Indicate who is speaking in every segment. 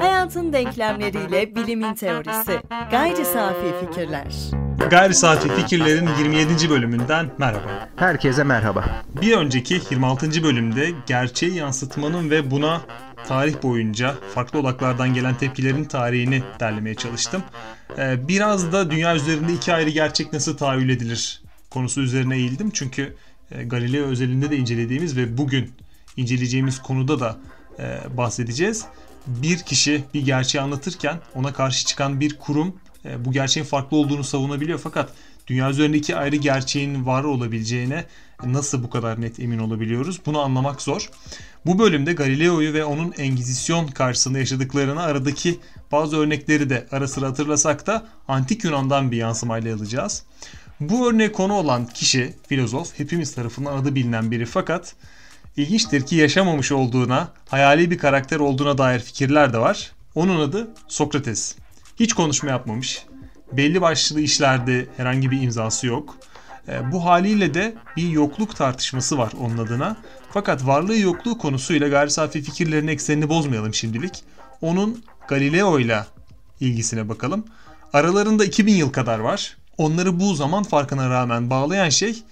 Speaker 1: Hayatın denklemleriyle bilimin teorisi. Gayri safi fikirler.
Speaker 2: Gayri Safi Fikirlerin 27. bölümünden merhaba.
Speaker 3: Herkese merhaba.
Speaker 2: Bir önceki 26. bölümde gerçeği yansıtmanın ve buna tarih boyunca farklı odaklardan gelen tepkilerin tarihini derlemeye çalıştım. Ee, biraz da dünya üzerinde iki ayrı gerçek nasıl tahayyül edilir konusu üzerine eğildim. Çünkü e, Galileo özelinde de incelediğimiz ve bugün inceleyeceğimiz konuda da e, bahsedeceğiz. Bir kişi bir gerçeği anlatırken ona karşı çıkan bir kurum e, bu gerçeğin farklı olduğunu savunabiliyor fakat dünya üzerinde iki ayrı gerçeğin var olabileceğine nasıl bu kadar net emin olabiliyoruz? Bunu anlamak zor. Bu bölümde Galileo'yu ve onun Engizisyon karşısında yaşadıklarını aradaki bazı örnekleri de ara sıra hatırlasak da Antik Yunan'dan bir yansımayla alacağız. Bu örneğe konu olan kişi, filozof, hepimiz tarafından adı bilinen biri fakat ilginçtir ki yaşamamış olduğuna, hayali bir karakter olduğuna dair fikirler de var. Onun adı Sokrates. Hiç konuşma yapmamış. Belli başlı işlerde herhangi bir imzası yok. E, bu haliyle de bir yokluk tartışması var onun adına. Fakat varlığı yokluğu konusuyla gayri safi fikirlerin eksenini bozmayalım şimdilik. Onun Galileo ile ilgisine bakalım. Aralarında 2000 yıl kadar var. Onları bu zaman farkına rağmen bağlayan şey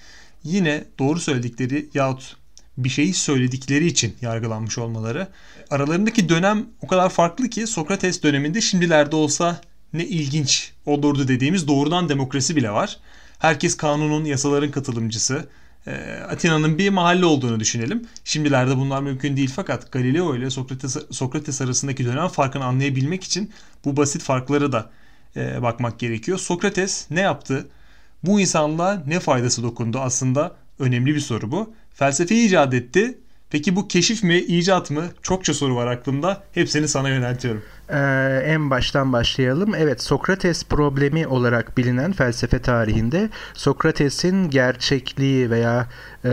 Speaker 2: yine doğru söyledikleri yahut bir şeyi söyledikleri için yargılanmış olmaları. Aralarındaki dönem o kadar farklı ki Sokrates döneminde şimdilerde olsa ne ilginç olurdu dediğimiz doğrudan demokrasi bile var. Herkes kanunun, yasaların katılımcısı. E, Atina'nın bir mahalle olduğunu düşünelim. Şimdilerde bunlar mümkün değil fakat Galileo ile Sokrates, Sokrates arasındaki dönem farkını anlayabilmek için bu basit farkları da e, bakmak gerekiyor. Sokrates ne yaptı? Bu insanlığa ne faydası dokundu? Aslında önemli bir soru bu. Felsefeyi icat etti. Peki bu keşif mi, icat mı? Çokça soru var aklımda. Hepsini sana yöneltiyorum.
Speaker 3: Ee, en baştan başlayalım. Evet, Sokrates problemi olarak bilinen felsefe tarihinde Sokrates'in gerçekliği veya e,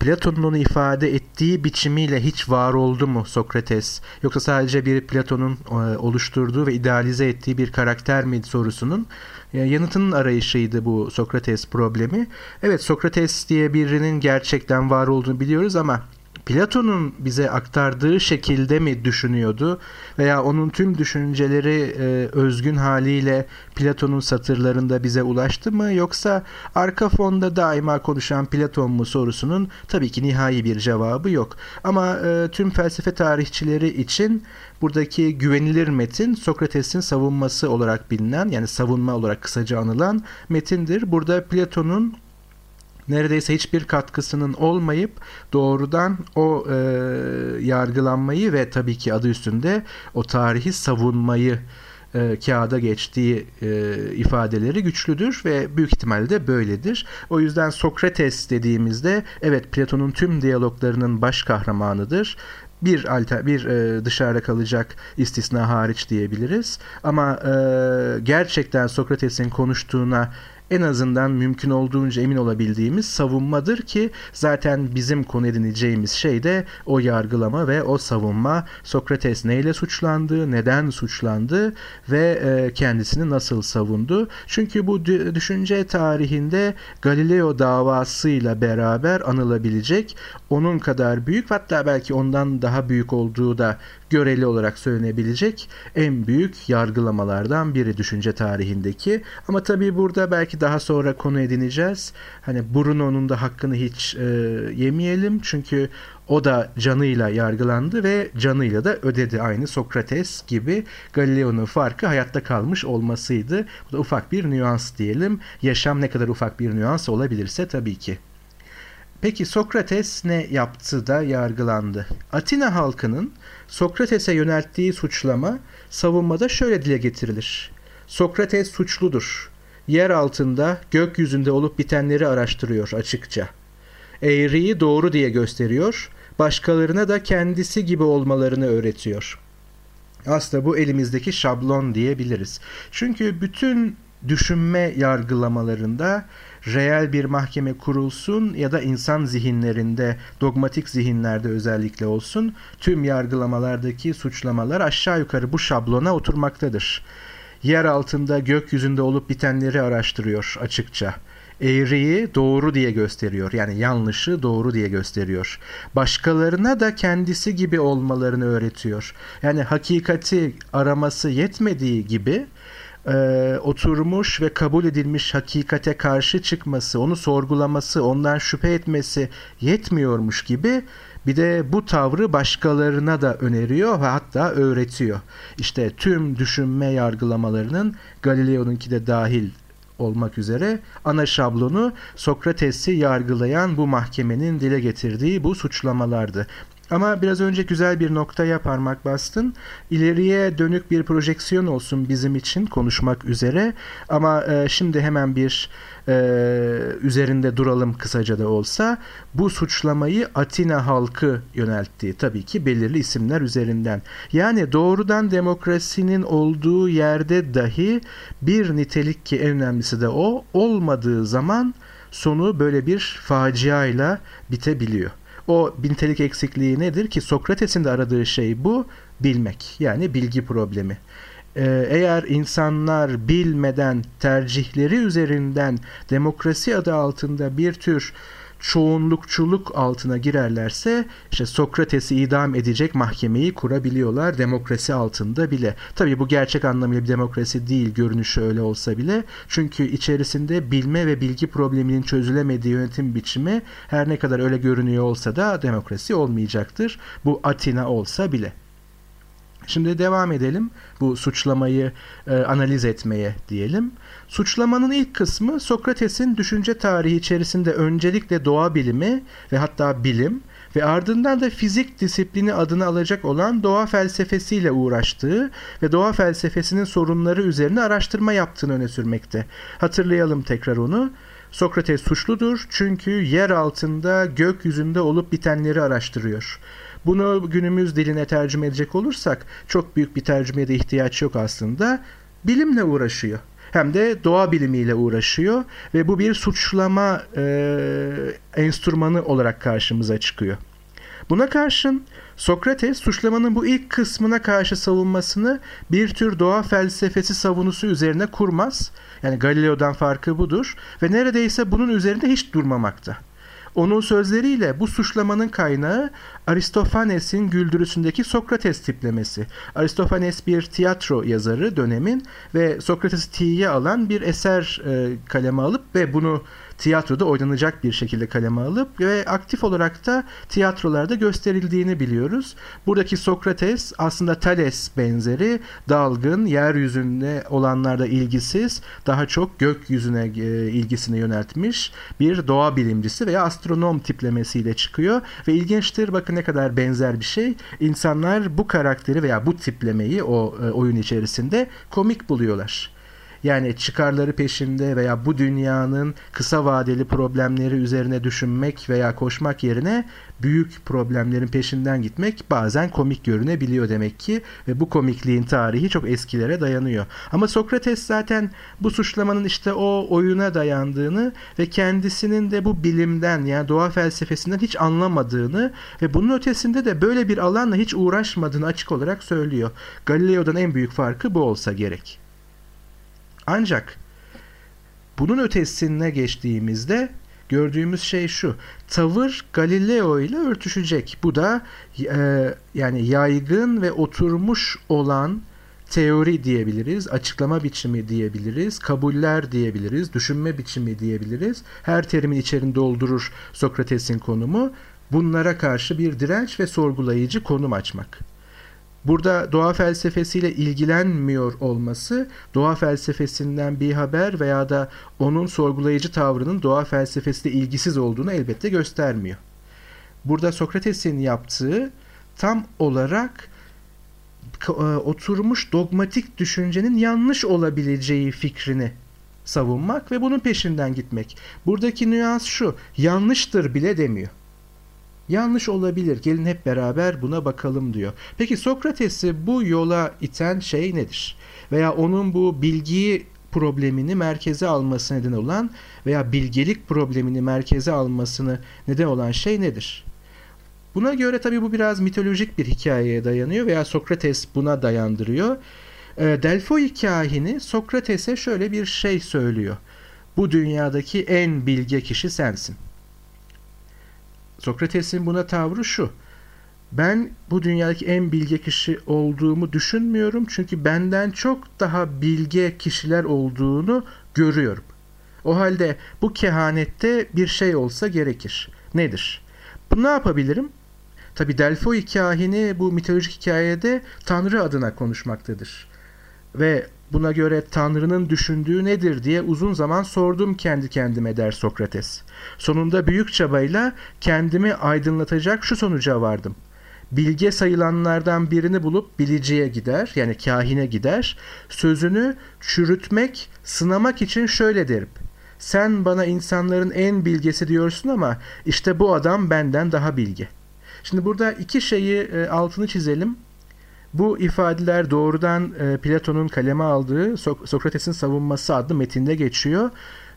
Speaker 3: Platon'un onu ifade ettiği biçimiyle hiç var oldu mu Sokrates? Yoksa sadece bir Platon'un e, oluşturduğu ve idealize ettiği bir karakter mi sorusunun e, yanıtının arayışıydı bu Sokrates problemi. Evet, Sokrates diye birinin gerçekten var olduğunu biliyoruz ama Platon'un bize aktardığı şekilde mi düşünüyordu veya onun tüm düşünceleri e, özgün haliyle Platon'un satırlarında bize ulaştı mı yoksa arka fonda daima konuşan Platon mu sorusunun tabii ki nihai bir cevabı yok. Ama e, tüm felsefe tarihçileri için buradaki güvenilir metin Sokrates'in savunması olarak bilinen yani savunma olarak kısaca anılan metindir. Burada Platon'un neredeyse hiçbir katkısının olmayıp doğrudan o e, yargılanmayı ve tabii ki adı üstünde o tarihi savunmayı e, kağıda geçtiği e, ifadeleri güçlüdür ve büyük ihtimalle böyledir. O yüzden Sokrates dediğimizde evet Platon'un tüm diyaloglarının baş kahramanıdır bir alter, bir e, dışarıda kalacak istisna hariç diyebiliriz. Ama e, gerçekten Sokrates'in konuştuğuna en azından mümkün olduğunca emin olabildiğimiz savunmadır ki zaten bizim konu edineceğimiz şey de o yargılama ve o savunma Sokrates neyle suçlandı, neden suçlandı ve e, kendisini nasıl savundu. Çünkü bu düşünce tarihinde Galileo davasıyla beraber anılabilecek onun kadar büyük hatta belki ondan daha büyük olduğu da göreli olarak söylenebilecek en büyük yargılamalardan biri düşünce tarihindeki. Ama tabii burada belki daha sonra konu edineceğiz. Hani Bruno'nun da hakkını hiç e, yemeyelim çünkü o da canıyla yargılandı ve canıyla da ödedi aynı Sokrates gibi Galileo'nun farkı hayatta kalmış olmasıydı. Bu da ufak bir nüans diyelim. Yaşam ne kadar ufak bir nüans olabilirse tabii ki. Peki Sokrates ne yaptı da yargılandı? Atina halkının Sokrates'e yönelttiği suçlama savunmada şöyle dile getirilir. Sokrates suçludur. Yer altında, gökyüzünde olup bitenleri araştırıyor açıkça. Eğriyi doğru diye gösteriyor, başkalarına da kendisi gibi olmalarını öğretiyor. Aslında bu elimizdeki şablon diyebiliriz. Çünkü bütün düşünme yargılamalarında reel bir mahkeme kurulsun ya da insan zihinlerinde, dogmatik zihinlerde özellikle olsun tüm yargılamalardaki suçlamalar aşağı yukarı bu şablona oturmaktadır. Yer altında gökyüzünde olup bitenleri araştırıyor açıkça. eğriyi doğru diye gösteriyor. Yani yanlışı doğru diye gösteriyor. Başkalarına da kendisi gibi olmalarını öğretiyor. Yani hakikati araması yetmediği gibi e, oturmuş ve kabul edilmiş hakikate karşı çıkması, onu sorgulaması, ondan şüphe etmesi yetmiyormuş gibi bir de bu tavrı başkalarına da öneriyor ve hatta öğretiyor. İşte tüm düşünme yargılamalarının Galileo'nunki de dahil olmak üzere ana şablonu Sokrates'i yargılayan bu mahkemenin dile getirdiği bu suçlamalardı. Ama biraz önce güzel bir noktaya parmak bastın. İleriye dönük bir projeksiyon olsun bizim için konuşmak üzere. Ama e, şimdi hemen bir e, üzerinde duralım kısaca da olsa. Bu suçlamayı Atina halkı yönelttiği tabii ki belirli isimler üzerinden. Yani doğrudan demokrasinin olduğu yerde dahi bir nitelik ki en önemlisi de o olmadığı zaman sonu böyle bir faciayla bitebiliyor. O bintelik eksikliği nedir ki Sokrates'in de aradığı şey bu bilmek yani bilgi problemi. Ee, eğer insanlar bilmeden tercihleri üzerinden demokrasi adı altında bir tür çoğunlukçuluk altına girerlerse işte Sokrates'i idam edecek mahkemeyi kurabiliyorlar demokrasi altında bile. Tabii bu gerçek anlamıyla bir demokrasi değil görünüşü öyle olsa bile. Çünkü içerisinde bilme ve bilgi probleminin çözülemediği yönetim biçimi her ne kadar öyle görünüyor olsa da demokrasi olmayacaktır. Bu Atina olsa bile. Şimdi devam edelim bu suçlamayı e, analiz etmeye diyelim. Suçlamanın ilk kısmı Sokrates'in düşünce tarihi içerisinde öncelikle doğa bilimi ve hatta bilim ve ardından da fizik disiplini adını alacak olan doğa felsefesiyle uğraştığı ve doğa felsefesinin sorunları üzerine araştırma yaptığını öne sürmekte. Hatırlayalım tekrar onu. Sokrates suçludur çünkü yer altında gökyüzünde olup bitenleri araştırıyor. Bunu günümüz diline tercüme edecek olursak çok büyük bir tercümeye de ihtiyaç yok aslında. Bilimle uğraşıyor. Hem de doğa bilimiyle uğraşıyor ve bu bir suçlama e, enstrümanı olarak karşımıza çıkıyor. Buna karşın Sokrates suçlamanın bu ilk kısmına karşı savunmasını bir tür doğa felsefesi savunusu üzerine kurmaz. Yani Galileo'dan farkı budur ve neredeyse bunun üzerinde hiç durmamakta. Onun sözleriyle bu suçlamanın kaynağı Aristofanes'in güldürüsündeki Sokrates tiplemesi. Aristofanes bir tiyatro yazarı dönemin ve Sokrates'i tiye alan bir eser e, kaleme alıp ve bunu tiyatroda oynanacak bir şekilde kaleme alıp ve aktif olarak da tiyatrolarda gösterildiğini biliyoruz. Buradaki Sokrates aslında Thales benzeri dalgın, yeryüzünde olanlarda ilgisiz, daha çok gökyüzüne e, ilgisini yöneltmiş bir doğa bilimcisi veya astronom tiplemesiyle çıkıyor ve ilginçtir bakın ne kadar benzer bir şey. İnsanlar bu karakteri veya bu tiplemeyi o e, oyun içerisinde komik buluyorlar. Yani çıkarları peşinde veya bu dünyanın kısa vadeli problemleri üzerine düşünmek veya koşmak yerine büyük problemlerin peşinden gitmek bazen komik görünebiliyor demek ki ve bu komikliğin tarihi çok eskilere dayanıyor. Ama Sokrates zaten bu suçlamanın işte o oyuna dayandığını ve kendisinin de bu bilimden yani doğa felsefesinden hiç anlamadığını ve bunun ötesinde de böyle bir alanla hiç uğraşmadığını açık olarak söylüyor. Galileo'dan en büyük farkı bu olsa gerek. Ancak bunun ötesine geçtiğimizde gördüğümüz şey şu. Tavır Galileo ile örtüşecek. Bu da e, yani yaygın ve oturmuş olan teori diyebiliriz, açıklama biçimi diyebiliriz, kabuller diyebiliriz, düşünme biçimi diyebiliriz. Her terimin içerini doldurur Sokrates'in konumu. Bunlara karşı bir direnç ve sorgulayıcı konum açmak. Burada doğa felsefesiyle ilgilenmiyor olması doğa felsefesinden bir haber veya da onun sorgulayıcı tavrının doğa felsefesiyle ilgisiz olduğunu elbette göstermiyor. Burada Sokrates'in yaptığı tam olarak e, oturmuş dogmatik düşüncenin yanlış olabileceği fikrini savunmak ve bunun peşinden gitmek. Buradaki nüans şu, yanlıştır bile demiyor. Yanlış olabilir. Gelin hep beraber buna bakalım diyor. Peki Sokrates'i bu yola iten şey nedir? Veya onun bu bilgiyi problemini merkeze alması neden olan veya bilgelik problemini merkeze almasını neden olan şey nedir? Buna göre tabii bu biraz mitolojik bir hikayeye dayanıyor veya Sokrates buna dayandırıyor. Delfoi kahini Sokrates'e şöyle bir şey söylüyor. bu dünyadaki en bilge kişi sensin. Sokrates'in buna tavrı şu. Ben bu dünyadaki en bilge kişi olduğumu düşünmüyorum çünkü benden çok daha bilge kişiler olduğunu görüyorum. O halde bu kehanette bir şey olsa gerekir. Nedir? Bu ne yapabilirim? Tabi Delphi kahini bu mitolojik hikayede Tanrı adına konuşmaktadır. Ve buna göre Tanrı'nın düşündüğü nedir diye uzun zaman sordum kendi kendime der Sokrates. Sonunda büyük çabayla kendimi aydınlatacak şu sonuca vardım. Bilge sayılanlardan birini bulup biliciye gider yani kahine gider. Sözünü çürütmek, sınamak için şöyle derim. Sen bana insanların en bilgesi diyorsun ama işte bu adam benden daha bilge. Şimdi burada iki şeyi e, altını çizelim. Bu ifadeler doğrudan e, Platon'un kaleme aldığı Sokrates'in savunması adlı metinde geçiyor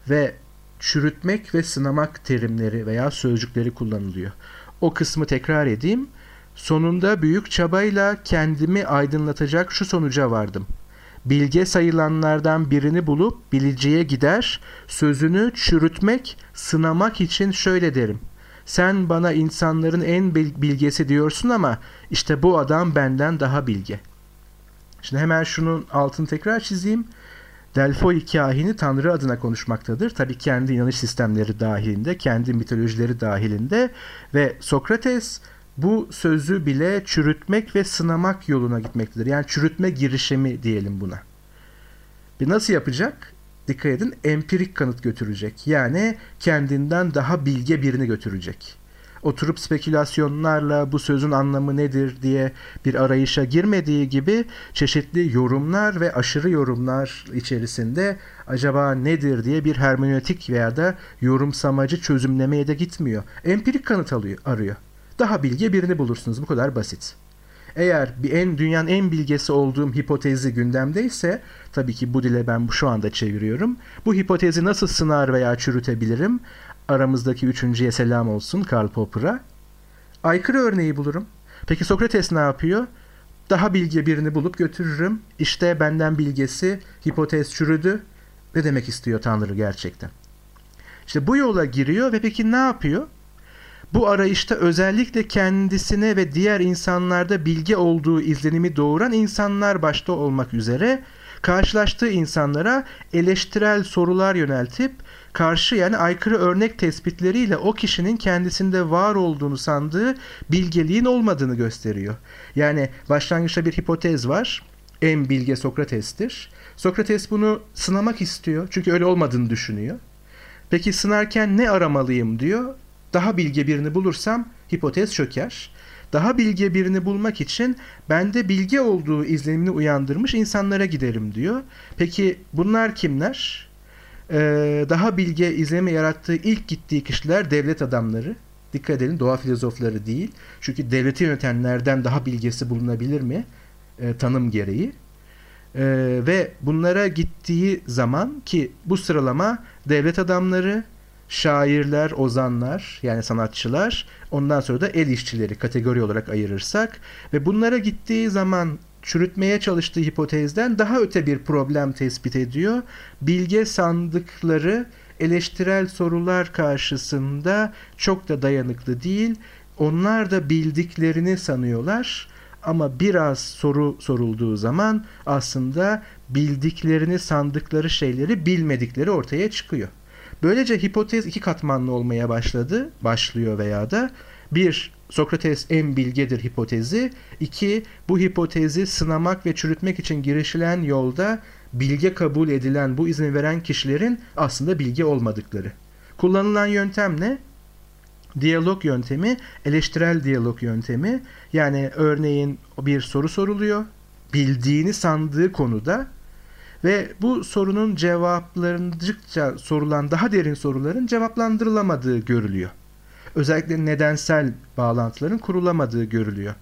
Speaker 3: ve çürütmek ve sınamak terimleri veya sözcükleri kullanılıyor. O kısmı tekrar edeyim. Sonunda büyük çabayla kendimi aydınlatacak şu sonuca vardım. Bilge sayılanlardan birini bulup biliciye gider, sözünü çürütmek, sınamak için şöyle derim. Sen bana insanların en bilgesi diyorsun ama işte bu adam benden daha bilge. Şimdi hemen şunun altını tekrar çizeyim. Delphoi kahini Tanrı adına konuşmaktadır. Tabi kendi inanış sistemleri dahilinde, kendi mitolojileri dahilinde ve Sokrates bu sözü bile çürütmek ve sınamak yoluna gitmektedir. Yani çürütme girişimi diyelim buna. Bir nasıl yapacak? Dikkat edin empirik kanıt götürecek. Yani kendinden daha bilge birini götürecek. Oturup spekülasyonlarla bu sözün anlamı nedir diye bir arayışa girmediği gibi çeşitli yorumlar ve aşırı yorumlar içerisinde acaba nedir diye bir hermenötik veya da yorumsamacı çözümlemeye de gitmiyor. Empirik kanıt alıyor, arıyor. Daha bilge birini bulursunuz. Bu kadar basit. Eğer bir en dünyanın en bilgesi olduğum hipotezi gündemdeyse tabii ki bu dile ben şu anda çeviriyorum. Bu hipotezi nasıl sınar veya çürütebilirim? Aramızdaki üçüncüye selam olsun Karl Popper'a. Aykırı örneği bulurum. Peki Sokrates ne yapıyor? Daha bilge birini bulup götürürüm. İşte benden bilgesi, hipotez çürüdü. Ne demek istiyor Tanrı gerçekten? İşte bu yola giriyor ve peki ne yapıyor? Bu arayışta özellikle kendisine ve diğer insanlarda bilgi olduğu izlenimi doğuran insanlar başta olmak üzere karşılaştığı insanlara eleştirel sorular yöneltip karşı yani aykırı örnek tespitleriyle o kişinin kendisinde var olduğunu sandığı bilgeliğin olmadığını gösteriyor. Yani başlangıçta bir hipotez var. En bilge Sokrates'tir. Sokrates bunu sınamak istiyor. Çünkü öyle olmadığını düşünüyor. Peki sınarken ne aramalıyım diyor daha bilge birini bulursam hipotez çöker. Daha bilge birini bulmak için bende bilge olduğu izlenimini uyandırmış insanlara giderim diyor. Peki bunlar kimler? Ee, daha bilge izlenimi yarattığı ilk gittiği kişiler devlet adamları. Dikkat edin doğa filozofları değil. Çünkü devleti yönetenlerden daha bilgesi bulunabilir mi? Ee, tanım gereği. Ee, ve bunlara gittiği zaman ki bu sıralama devlet adamları, şairler, ozanlar yani sanatçılar ondan sonra da el işçileri kategori olarak ayırırsak ve bunlara gittiği zaman çürütmeye çalıştığı hipotezden daha öte bir problem tespit ediyor. Bilge sandıkları eleştirel sorular karşısında çok da dayanıklı değil. Onlar da bildiklerini sanıyorlar ama biraz soru sorulduğu zaman aslında bildiklerini sandıkları şeyleri bilmedikleri ortaya çıkıyor. Böylece hipotez iki katmanlı olmaya başladı, başlıyor veya da bir Sokrates en bilgedir hipotezi. iki Bu hipotezi sınamak ve çürütmek için girişilen yolda bilge kabul edilen bu izni veren kişilerin aslında bilge olmadıkları. Kullanılan yöntem ne? Diyalog yöntemi, eleştirel diyalog yöntemi. Yani örneğin bir soru soruluyor. Bildiğini sandığı konuda ve bu sorunun cevaplarınca sorulan daha derin soruların cevaplandırılamadığı görülüyor. Özellikle nedensel bağlantıların kurulamadığı görülüyor.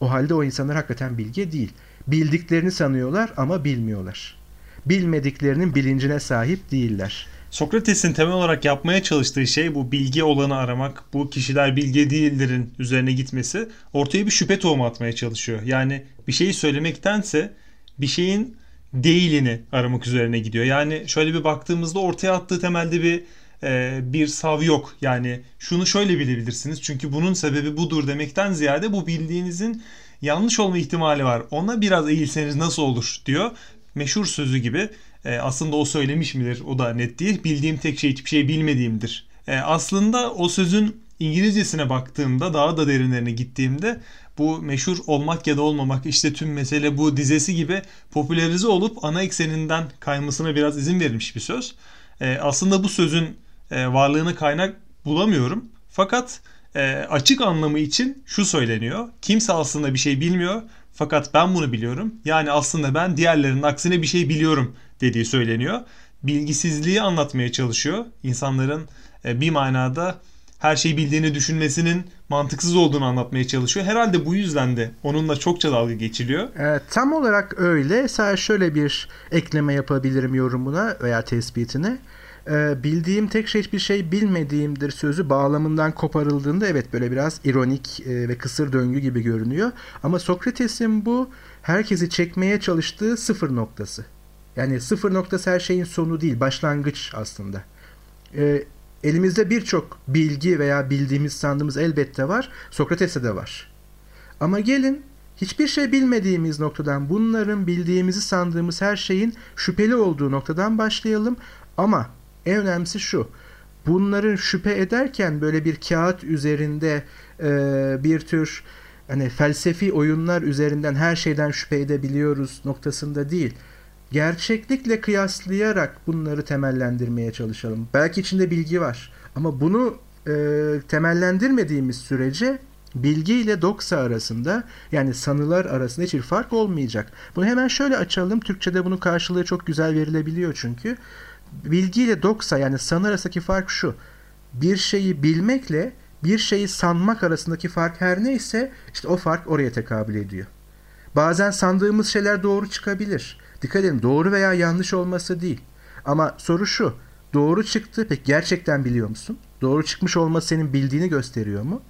Speaker 3: O halde o insanlar hakikaten bilge değil. Bildiklerini sanıyorlar ama bilmiyorlar. Bilmediklerinin bilincine sahip değiller.
Speaker 2: Sokrates'in temel olarak yapmaya çalıştığı şey bu bilgi olanı aramak, bu kişiler bilge değildirin üzerine gitmesi ortaya bir şüphe tohumu atmaya çalışıyor. Yani bir şeyi söylemektense bir şeyin değilini aramak üzerine gidiyor. Yani şöyle bir baktığımızda ortaya attığı temelde bir e, bir sav yok. Yani şunu şöyle bilebilirsiniz. Çünkü bunun sebebi budur demekten ziyade bu bildiğinizin yanlış olma ihtimali var. Ona biraz eğilseniz nasıl olur diyor. Meşhur sözü gibi. E, aslında o söylemiş midir o da net değil. Bildiğim tek şey hiçbir şey bilmediğimdir. E, aslında o sözün İngilizcesine baktığımda daha da derinlerine gittiğimde bu meşhur olmak ya da olmamak işte tüm mesele bu dizesi gibi popülerize olup ana ekseninden kaymasına biraz izin verilmiş bir söz. E, aslında bu sözün e, varlığını kaynak bulamıyorum. Fakat e, açık anlamı için şu söyleniyor. Kimse aslında bir şey bilmiyor fakat ben bunu biliyorum. Yani aslında ben diğerlerinin aksine bir şey biliyorum dediği söyleniyor. Bilgisizliği anlatmaya çalışıyor. İnsanların e, bir manada her şeyi bildiğini düşünmesinin mantıksız olduğunu anlatmaya çalışıyor. Herhalde bu yüzden de onunla çokça dalga geçiliyor.
Speaker 3: Evet, tam olarak öyle. Sadece şöyle bir ekleme yapabilirim yorumuna veya tespitine. Ee, bildiğim tek şey hiçbir şey bilmediğimdir sözü bağlamından koparıldığında evet böyle biraz ironik e, ve kısır döngü gibi görünüyor. Ama Sokrates'in bu herkesi çekmeye çalıştığı sıfır noktası. Yani sıfır noktası her şeyin sonu değil, başlangıç aslında. Ee, elimizde birçok bilgi veya bildiğimiz sandığımız elbette var. Sokrates'te de var. Ama gelin hiçbir şey bilmediğimiz noktadan bunların bildiğimizi sandığımız her şeyin şüpheli olduğu noktadan başlayalım. Ama en önemlisi şu. Bunların şüphe ederken böyle bir kağıt üzerinde e, bir tür hani felsefi oyunlar üzerinden her şeyden şüphe edebiliyoruz noktasında değil. Gerçeklikle kıyaslayarak bunları temellendirmeye çalışalım. Belki içinde bilgi var ama bunu e, temellendirmediğimiz sürece bilgi ile doksa arasında yani sanılar arasında hiçbir fark olmayacak. Bunu hemen şöyle açalım. Türkçe'de bunun karşılığı çok güzel verilebiliyor çünkü bilgi ile doksa yani sanı arasındaki fark şu. Bir şeyi bilmekle bir şeyi sanmak arasındaki fark her neyse işte o fark oraya tekabül ediyor. Bazen sandığımız şeyler doğru çıkabilir. Dikkat edin doğru veya yanlış olması değil. Ama soru şu. Doğru çıktı peki gerçekten biliyor musun? Doğru çıkmış olması senin bildiğini gösteriyor mu?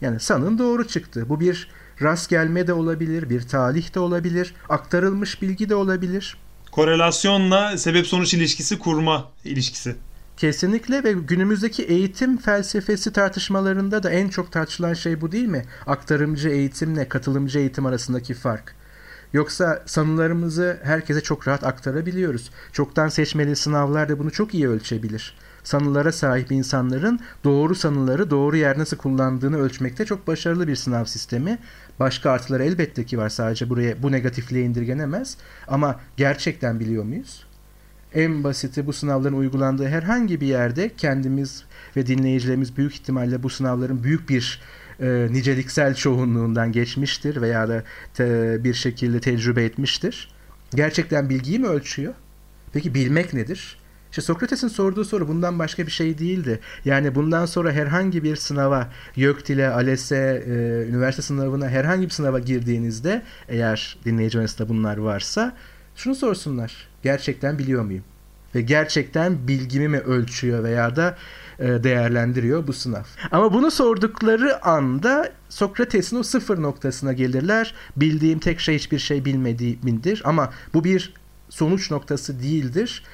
Speaker 3: Yani sanın doğru çıktı. Bu bir rast gelme de olabilir, bir talih de olabilir, aktarılmış bilgi de olabilir.
Speaker 2: Korelasyonla sebep sonuç ilişkisi kurma ilişkisi.
Speaker 3: Kesinlikle ve günümüzdeki eğitim felsefesi tartışmalarında da en çok tartışılan şey bu değil mi? Aktarımcı eğitimle katılımcı eğitim arasındaki fark. Yoksa sanılarımızı herkese çok rahat aktarabiliyoruz. Çoktan seçmeli sınavlar da bunu çok iyi ölçebilir. Sanılara sahip insanların doğru sanıları doğru yer nasıl kullandığını ölçmekte çok başarılı bir sınav sistemi. Başka artıları elbette ki var sadece buraya bu negatifliğe indirgenemez. Ama gerçekten biliyor muyuz? En basiti bu sınavların uygulandığı herhangi bir yerde kendimiz ve dinleyicilerimiz büyük ihtimalle bu sınavların büyük bir e, niceliksel çoğunluğundan geçmiştir veya da te, bir şekilde tecrübe etmiştir. Gerçekten bilgiyi mi ölçüyor? Peki bilmek nedir? İşte Sokrates'in sorduğu soru bundan başka bir şey değildi. Yani bundan sonra herhangi bir sınava, YÖKDİL'e, ALES'e, e, üniversite sınavına herhangi bir sınava girdiğinizde eğer dinleyici bunlar varsa şunu sorsunlar. Gerçekten biliyor muyum? Ve gerçekten bilgimi mi ölçüyor veya da e, değerlendiriyor bu sınav. Ama bunu sordukları anda Sokrates'in o sıfır noktasına gelirler. Bildiğim tek şey hiçbir şey bilmediğimdir ama bu bir sonuç noktası değildir.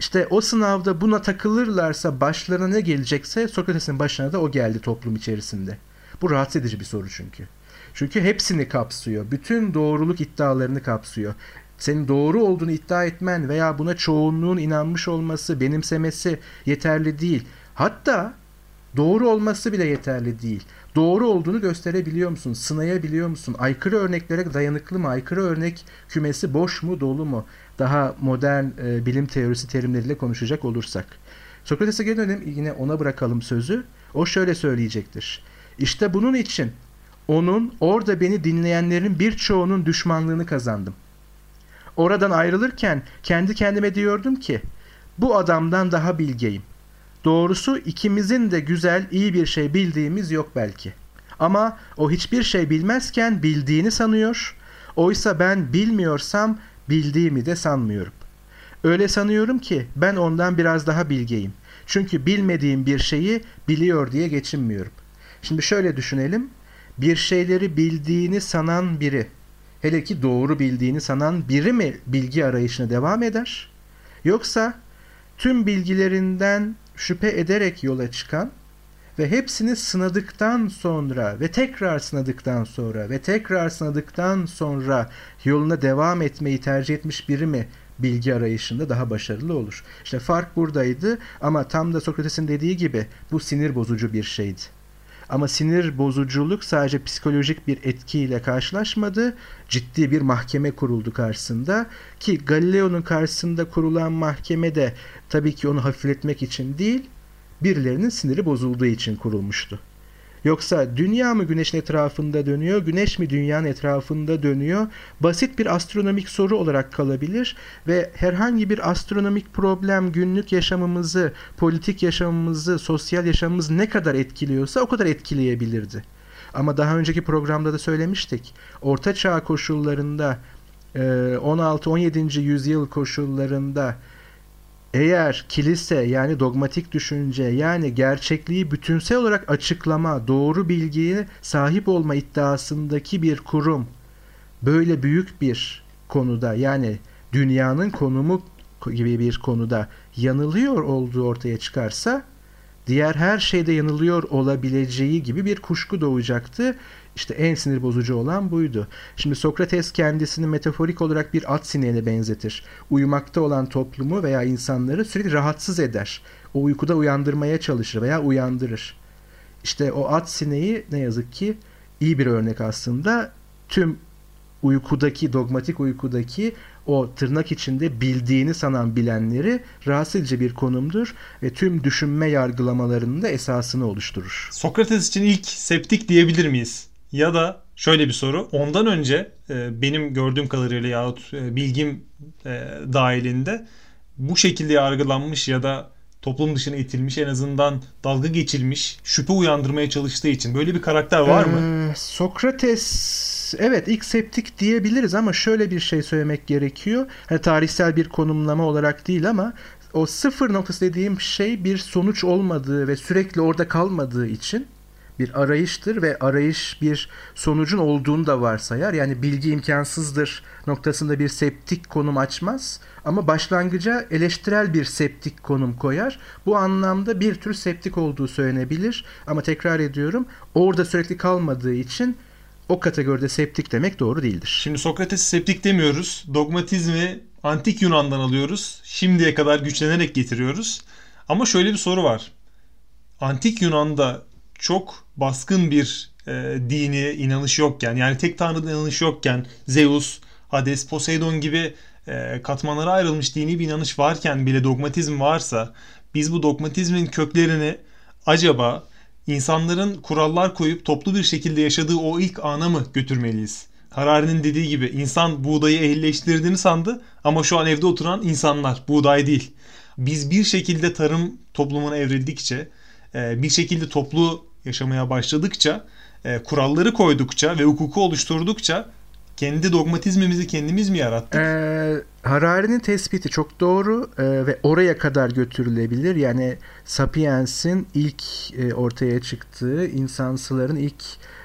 Speaker 3: İşte o sınavda buna takılırlarsa başlarına ne gelecekse Sokrates'in başına da o geldi toplum içerisinde. Bu rahatsız edici bir soru çünkü. Çünkü hepsini kapsıyor. Bütün doğruluk iddialarını kapsıyor. Senin doğru olduğunu iddia etmen veya buna çoğunluğun inanmış olması, benimsemesi yeterli değil. Hatta doğru olması bile yeterli değil. Doğru olduğunu gösterebiliyor musun? Sınayabiliyor musun? Aykırı örneklere dayanıklı mı? Aykırı örnek kümesi boş mu, dolu mu? Daha modern e, bilim teorisi terimleriyle konuşacak olursak. Sokrates'e geri dönelim yine ona bırakalım sözü. O şöyle söyleyecektir. İşte bunun için onun orada beni dinleyenlerin birçoğunun düşmanlığını kazandım. Oradan ayrılırken kendi kendime diyordum ki bu adamdan daha bilgeyim. Doğrusu ikimizin de güzel, iyi bir şey bildiğimiz yok belki. Ama o hiçbir şey bilmezken bildiğini sanıyor. Oysa ben bilmiyorsam bildiğimi de sanmıyorum. Öyle sanıyorum ki ben ondan biraz daha bilgeyim. Çünkü bilmediğim bir şeyi biliyor diye geçinmiyorum. Şimdi şöyle düşünelim. Bir şeyleri bildiğini sanan biri hele ki doğru bildiğini sanan biri mi bilgi arayışına devam eder? Yoksa tüm bilgilerinden şüphe ederek yola çıkan ve hepsini sınadıktan sonra ve tekrar sınadıktan sonra ve tekrar sınadıktan sonra yoluna devam etmeyi tercih etmiş biri mi bilgi arayışında daha başarılı olur? İşte fark buradaydı ama tam da Sokrates'in dediği gibi bu sinir bozucu bir şeydi. Ama sinir bozuculuk sadece psikolojik bir etkiyle karşılaşmadı. Ciddi bir mahkeme kuruldu karşısında ki Galileo'nun karşısında kurulan mahkeme de tabii ki onu hafifletmek için değil, birilerinin siniri bozulduğu için kurulmuştu. Yoksa dünya mı güneşin etrafında dönüyor, güneş mi dünyanın etrafında dönüyor? Basit bir astronomik soru olarak kalabilir ve herhangi bir astronomik problem günlük yaşamımızı, politik yaşamımızı, sosyal yaşamımızı ne kadar etkiliyorsa o kadar etkileyebilirdi. Ama daha önceki programda da söylemiştik. Orta çağ koşullarında 16-17. yüzyıl koşullarında eğer kilise yani dogmatik düşünce yani gerçekliği bütünsel olarak açıklama, doğru bilgiye sahip olma iddiasındaki bir kurum böyle büyük bir konuda yani dünyanın konumu gibi bir konuda yanılıyor olduğu ortaya çıkarsa diğer her şeyde yanılıyor olabileceği gibi bir kuşku doğacaktı. İşte en sinir bozucu olan buydu. Şimdi Sokrates kendisini metaforik olarak bir at sineğine benzetir. Uyumakta olan toplumu veya insanları sürekli rahatsız eder. O uykuda uyandırmaya çalışır veya uyandırır. İşte o at sineği ne yazık ki iyi bir örnek aslında. Tüm uykudaki, dogmatik uykudaki o tırnak içinde bildiğini sanan bilenleri rahatsız bir konumdur ve tüm düşünme yargılamalarının da esasını oluşturur.
Speaker 2: Sokrates için ilk septik diyebilir miyiz? Ya da şöyle bir soru. Ondan önce e, benim gördüğüm kadarıyla yahut e, bilgim e, dahilinde bu şekilde yargılanmış ya da toplum dışına itilmiş en azından dalga geçilmiş şüphe uyandırmaya çalıştığı için böyle bir karakter var mı?
Speaker 3: Ee, Sokrates evet ilk septik diyebiliriz ama şöyle bir şey söylemek gerekiyor. Hani tarihsel bir konumlama olarak değil ama o sıfır noktası dediğim şey bir sonuç olmadığı ve sürekli orada kalmadığı için bir arayıştır ve arayış bir sonucun olduğunu da varsayar. Yani bilgi imkansızdır noktasında bir septik konum açmaz ama başlangıca eleştirel bir septik konum koyar. Bu anlamda bir tür septik olduğu söylenebilir ama tekrar ediyorum orada sürekli kalmadığı için o kategoride septik demek doğru değildir.
Speaker 2: Şimdi Sokrates septik demiyoruz. Dogmatizmi antik Yunan'dan alıyoruz. Şimdiye kadar güçlenerek getiriyoruz. Ama şöyle bir soru var. Antik Yunan'da çok baskın bir e, dini inanış yokken yani tek tanrıda inanış yokken Zeus, Hades, Poseidon gibi e, katmanlara ayrılmış dini bir inanış varken bile dogmatizm varsa biz bu dogmatizmin köklerini acaba insanların kurallar koyup toplu bir şekilde yaşadığı o ilk ana mı götürmeliyiz? Harari'nin dediği gibi insan buğdayı ehlileştirdiğini sandı ama şu an evde oturan insanlar buğday değil. Biz bir şekilde tarım toplumuna evrildikçe e, bir şekilde toplu yaşamaya başladıkça, e, kuralları koydukça ve hukuku oluşturdukça kendi dogmatizmimizi kendimiz mi yarattık?
Speaker 3: Ee, Harari'nin tespiti çok doğru e, ve oraya kadar götürülebilir. Yani Sapiens'in ilk e, ortaya çıktığı, insansıların ilk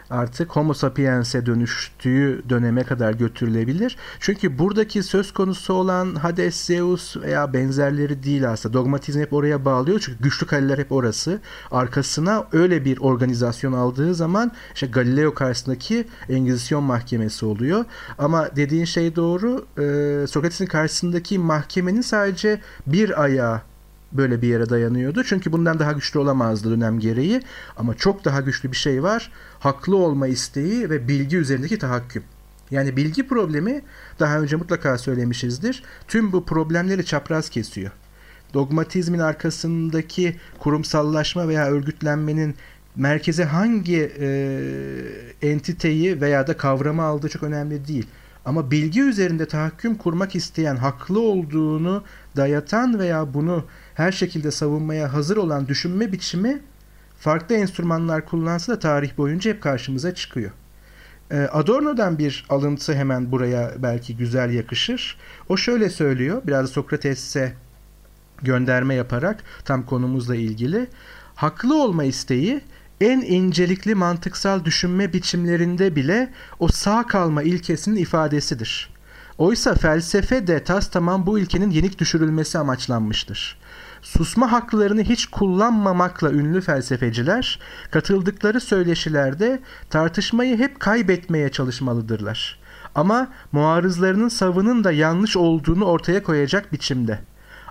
Speaker 3: artık Homo sapiens'e dönüştüğü döneme kadar götürülebilir. Çünkü buradaki söz konusu olan Hades, Zeus veya benzerleri değil aslında. Dogmatizm hep oraya bağlıyor. Çünkü güçlü kaleler hep orası. Arkasına öyle bir organizasyon aldığı zaman işte Galileo karşısındaki Engizisyon mahkemesi oluyor. Ama dediğin şey doğru. Ee, Sokrates'in karşısındaki mahkemenin sadece bir ayağı böyle bir yere dayanıyordu. Çünkü bundan daha güçlü olamazdı dönem gereği. Ama çok daha güçlü bir şey var. Haklı olma isteği ve bilgi üzerindeki tahakküm. Yani bilgi problemi daha önce mutlaka söylemişizdir. Tüm bu problemleri çapraz kesiyor. Dogmatizmin arkasındaki kurumsallaşma veya örgütlenmenin merkeze hangi e, entiteyi veya da kavramı aldığı çok önemli değil. Ama bilgi üzerinde tahakküm kurmak isteyen, haklı olduğunu dayatan veya bunu her şekilde savunmaya hazır olan düşünme biçimi farklı enstrümanlar kullansa da tarih boyunca hep karşımıza çıkıyor. Ee, Adorno'dan bir alıntı hemen buraya belki güzel yakışır. O şöyle söylüyor, biraz Sokrates'e gönderme yaparak tam konumuzla ilgili. Haklı olma isteği en incelikli mantıksal düşünme biçimlerinde bile o sağ kalma ilkesinin ifadesidir. Oysa felsefe de tas tamam bu ilkenin yenik düşürülmesi amaçlanmıştır. Susma haklarını hiç kullanmamakla ünlü felsefeciler, katıldıkları söyleşilerde tartışmayı hep kaybetmeye çalışmalıdırlar. Ama muarızlarının savının da yanlış olduğunu ortaya koyacak biçimde.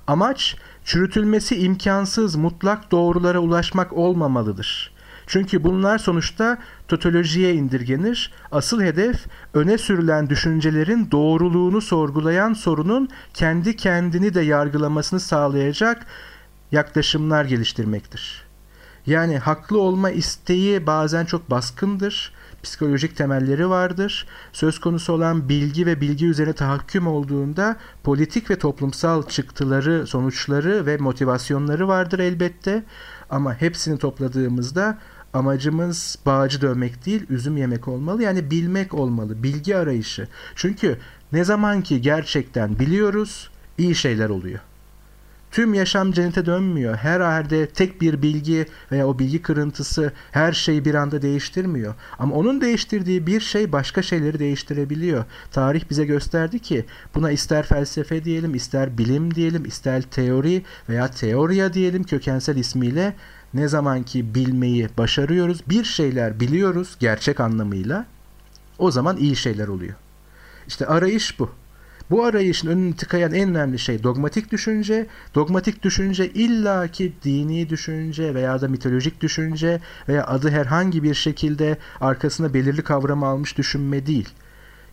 Speaker 3: Amaç, çürütülmesi imkansız mutlak doğrulara ulaşmak olmamalıdır.'' Çünkü bunlar sonuçta totolojiye indirgenir. Asıl hedef öne sürülen düşüncelerin doğruluğunu sorgulayan sorunun kendi kendini de yargılamasını sağlayacak yaklaşımlar geliştirmektir. Yani haklı olma isteği bazen çok baskındır. Psikolojik temelleri vardır. Söz konusu olan bilgi ve bilgi üzerine tahakküm olduğunda politik ve toplumsal çıktıları, sonuçları ve motivasyonları vardır elbette. Ama hepsini topladığımızda amacımız bağcı dövmek değil, üzüm yemek olmalı. Yani bilmek olmalı, bilgi arayışı. Çünkü ne zaman ki gerçekten biliyoruz, iyi şeyler oluyor. Tüm yaşam cennete dönmüyor. Her yerde tek bir bilgi veya o bilgi kırıntısı her şeyi bir anda değiştirmiyor. Ama onun değiştirdiği bir şey başka şeyleri değiştirebiliyor. Tarih bize gösterdi ki buna ister felsefe diyelim, ister bilim diyelim, ister teori veya teoriya diyelim kökensel ismiyle ne zaman ki bilmeyi başarıyoruz, bir şeyler biliyoruz gerçek anlamıyla o zaman iyi şeyler oluyor. İşte arayış bu. Bu arayışın önünü tıkayan en önemli şey dogmatik düşünce. Dogmatik düşünce illaki dini düşünce veya da mitolojik düşünce veya adı herhangi bir şekilde arkasına belirli kavramı almış düşünme değil.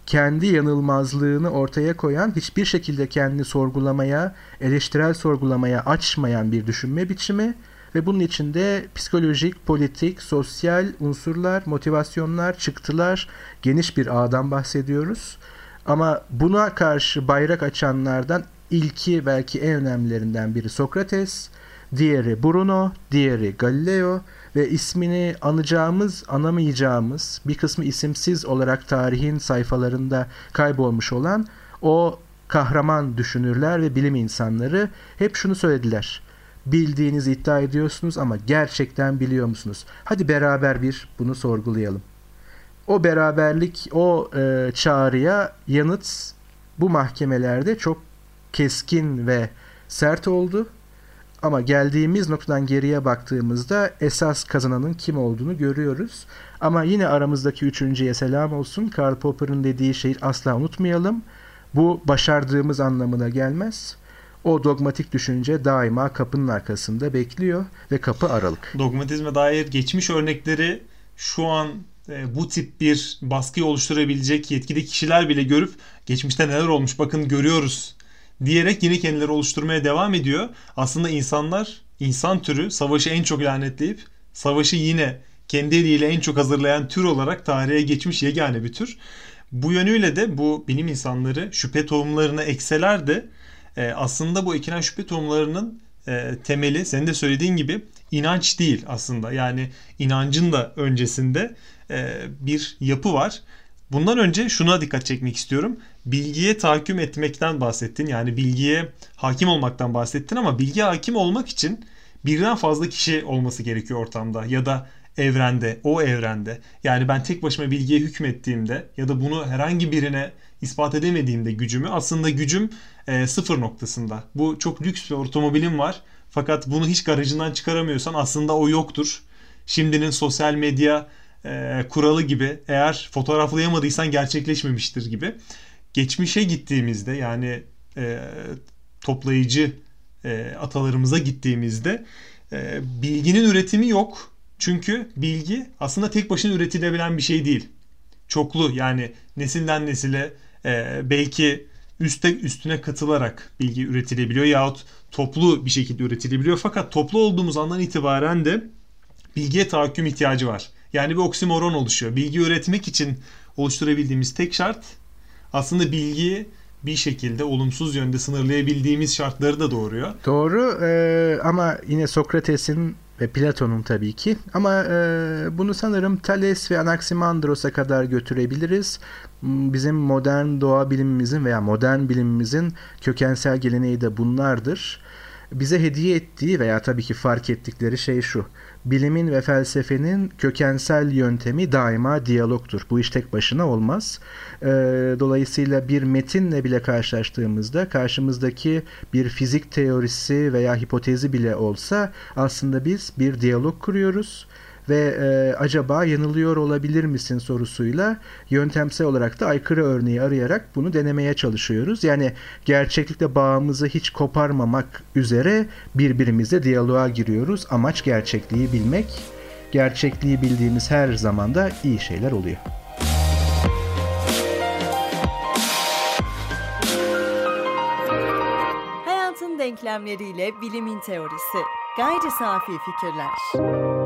Speaker 3: Kendi yanılmazlığını ortaya koyan, hiçbir şekilde kendini sorgulamaya, eleştirel sorgulamaya açmayan bir düşünme biçimi ve bunun içinde psikolojik, politik, sosyal unsurlar, motivasyonlar, çıktılar, geniş bir ağdan bahsediyoruz. Ama buna karşı bayrak açanlardan ilki belki en önemlilerinden biri Sokrates, diğeri Bruno, diğeri Galileo ve ismini anacağımız, anamayacağımız, bir kısmı isimsiz olarak tarihin sayfalarında kaybolmuş olan o kahraman düşünürler ve bilim insanları hep şunu söylediler bildiğinizi iddia ediyorsunuz ama gerçekten biliyor musunuz? Hadi beraber bir bunu sorgulayalım. O beraberlik, o e, çağrıya yanıt bu mahkemelerde çok keskin ve sert oldu. Ama geldiğimiz noktadan geriye baktığımızda esas kazananın kim olduğunu görüyoruz. Ama yine aramızdaki üçüncüye selam olsun. Karl Popper'ın dediği şeyi asla unutmayalım. Bu başardığımız anlamına gelmez. O dogmatik düşünce daima kapının arkasında bekliyor ve kapı aralık.
Speaker 2: Dogmatizme dair geçmiş örnekleri şu an e, bu tip bir baskıyı oluşturabilecek yetkili kişiler bile görüp geçmişte neler olmuş bakın görüyoruz diyerek yeni kendileri oluşturmaya devam ediyor. Aslında insanlar, insan türü savaşı en çok lanetleyip savaşı yine kendi eliyle en çok hazırlayan tür olarak tarihe geçmiş yegane bir tür. Bu yönüyle de bu bilim insanları şüphe tohumlarını ekseler de e, aslında bu ekilen şüphe tohumlarının e, temeli senin de söylediğin gibi inanç değil aslında. Yani inancın da öncesinde e, bir yapı var. Bundan önce şuna dikkat çekmek istiyorum. Bilgiye tahakküm etmekten bahsettin. Yani bilgiye hakim olmaktan bahsettin ama bilgiye hakim olmak için birden fazla kişi olması gerekiyor ortamda ya da evrende, o evrende. Yani ben tek başıma bilgiye hükmettiğimde ya da bunu herhangi birine ispat edemediğimde gücümü aslında gücüm e, sıfır noktasında. Bu çok lüks bir otomobilim var. Fakat bunu hiç garajından çıkaramıyorsan aslında o yoktur. Şimdinin sosyal medya e, kuralı gibi eğer fotoğraflayamadıysan gerçekleşmemiştir gibi. Geçmişe gittiğimizde yani e, toplayıcı e, atalarımıza gittiğimizde e, bilginin üretimi yok. Çünkü bilgi aslında tek başına üretilebilen bir şey değil. Çoklu yani nesilden nesile e, belki üste üstüne katılarak bilgi üretilebiliyor yahut toplu bir şekilde üretilebiliyor. Fakat toplu olduğumuz andan itibaren de bilgiye tahakküm ihtiyacı var. Yani bir oksimoron oluşuyor. Bilgi üretmek için oluşturabildiğimiz tek şart aslında bilgiyi bir şekilde olumsuz yönde sınırlayabildiğimiz şartları da doğuruyor.
Speaker 3: Doğru ee, ama yine Sokrates'in ve Platon'un tabii ki. Ama e, bunu sanırım Thales ve Anaximandros'a kadar götürebiliriz. Bizim modern doğa bilimimizin veya modern bilimimizin kökensel geleneği de bunlardır. Bize hediye ettiği veya tabii ki fark ettikleri şey şu. Bilimin ve felsefenin kökensel yöntemi daima diyalogtur. Bu iş tek başına olmaz. Ee, dolayısıyla bir metinle bile karşılaştığımızda karşımızdaki bir fizik teorisi veya hipotezi bile olsa aslında biz bir diyalog kuruyoruz ve e, acaba yanılıyor olabilir misin sorusuyla yöntemsel olarak da aykırı örneği arayarak bunu denemeye çalışıyoruz. Yani gerçeklikle bağımızı hiç koparmamak üzere birbirimizle diyaloğa giriyoruz. Amaç gerçekliği bilmek. Gerçekliği bildiğimiz her zaman da iyi şeyler oluyor.
Speaker 1: Hayatın denklemleriyle bilimin teorisi. Gayri safi fikirler.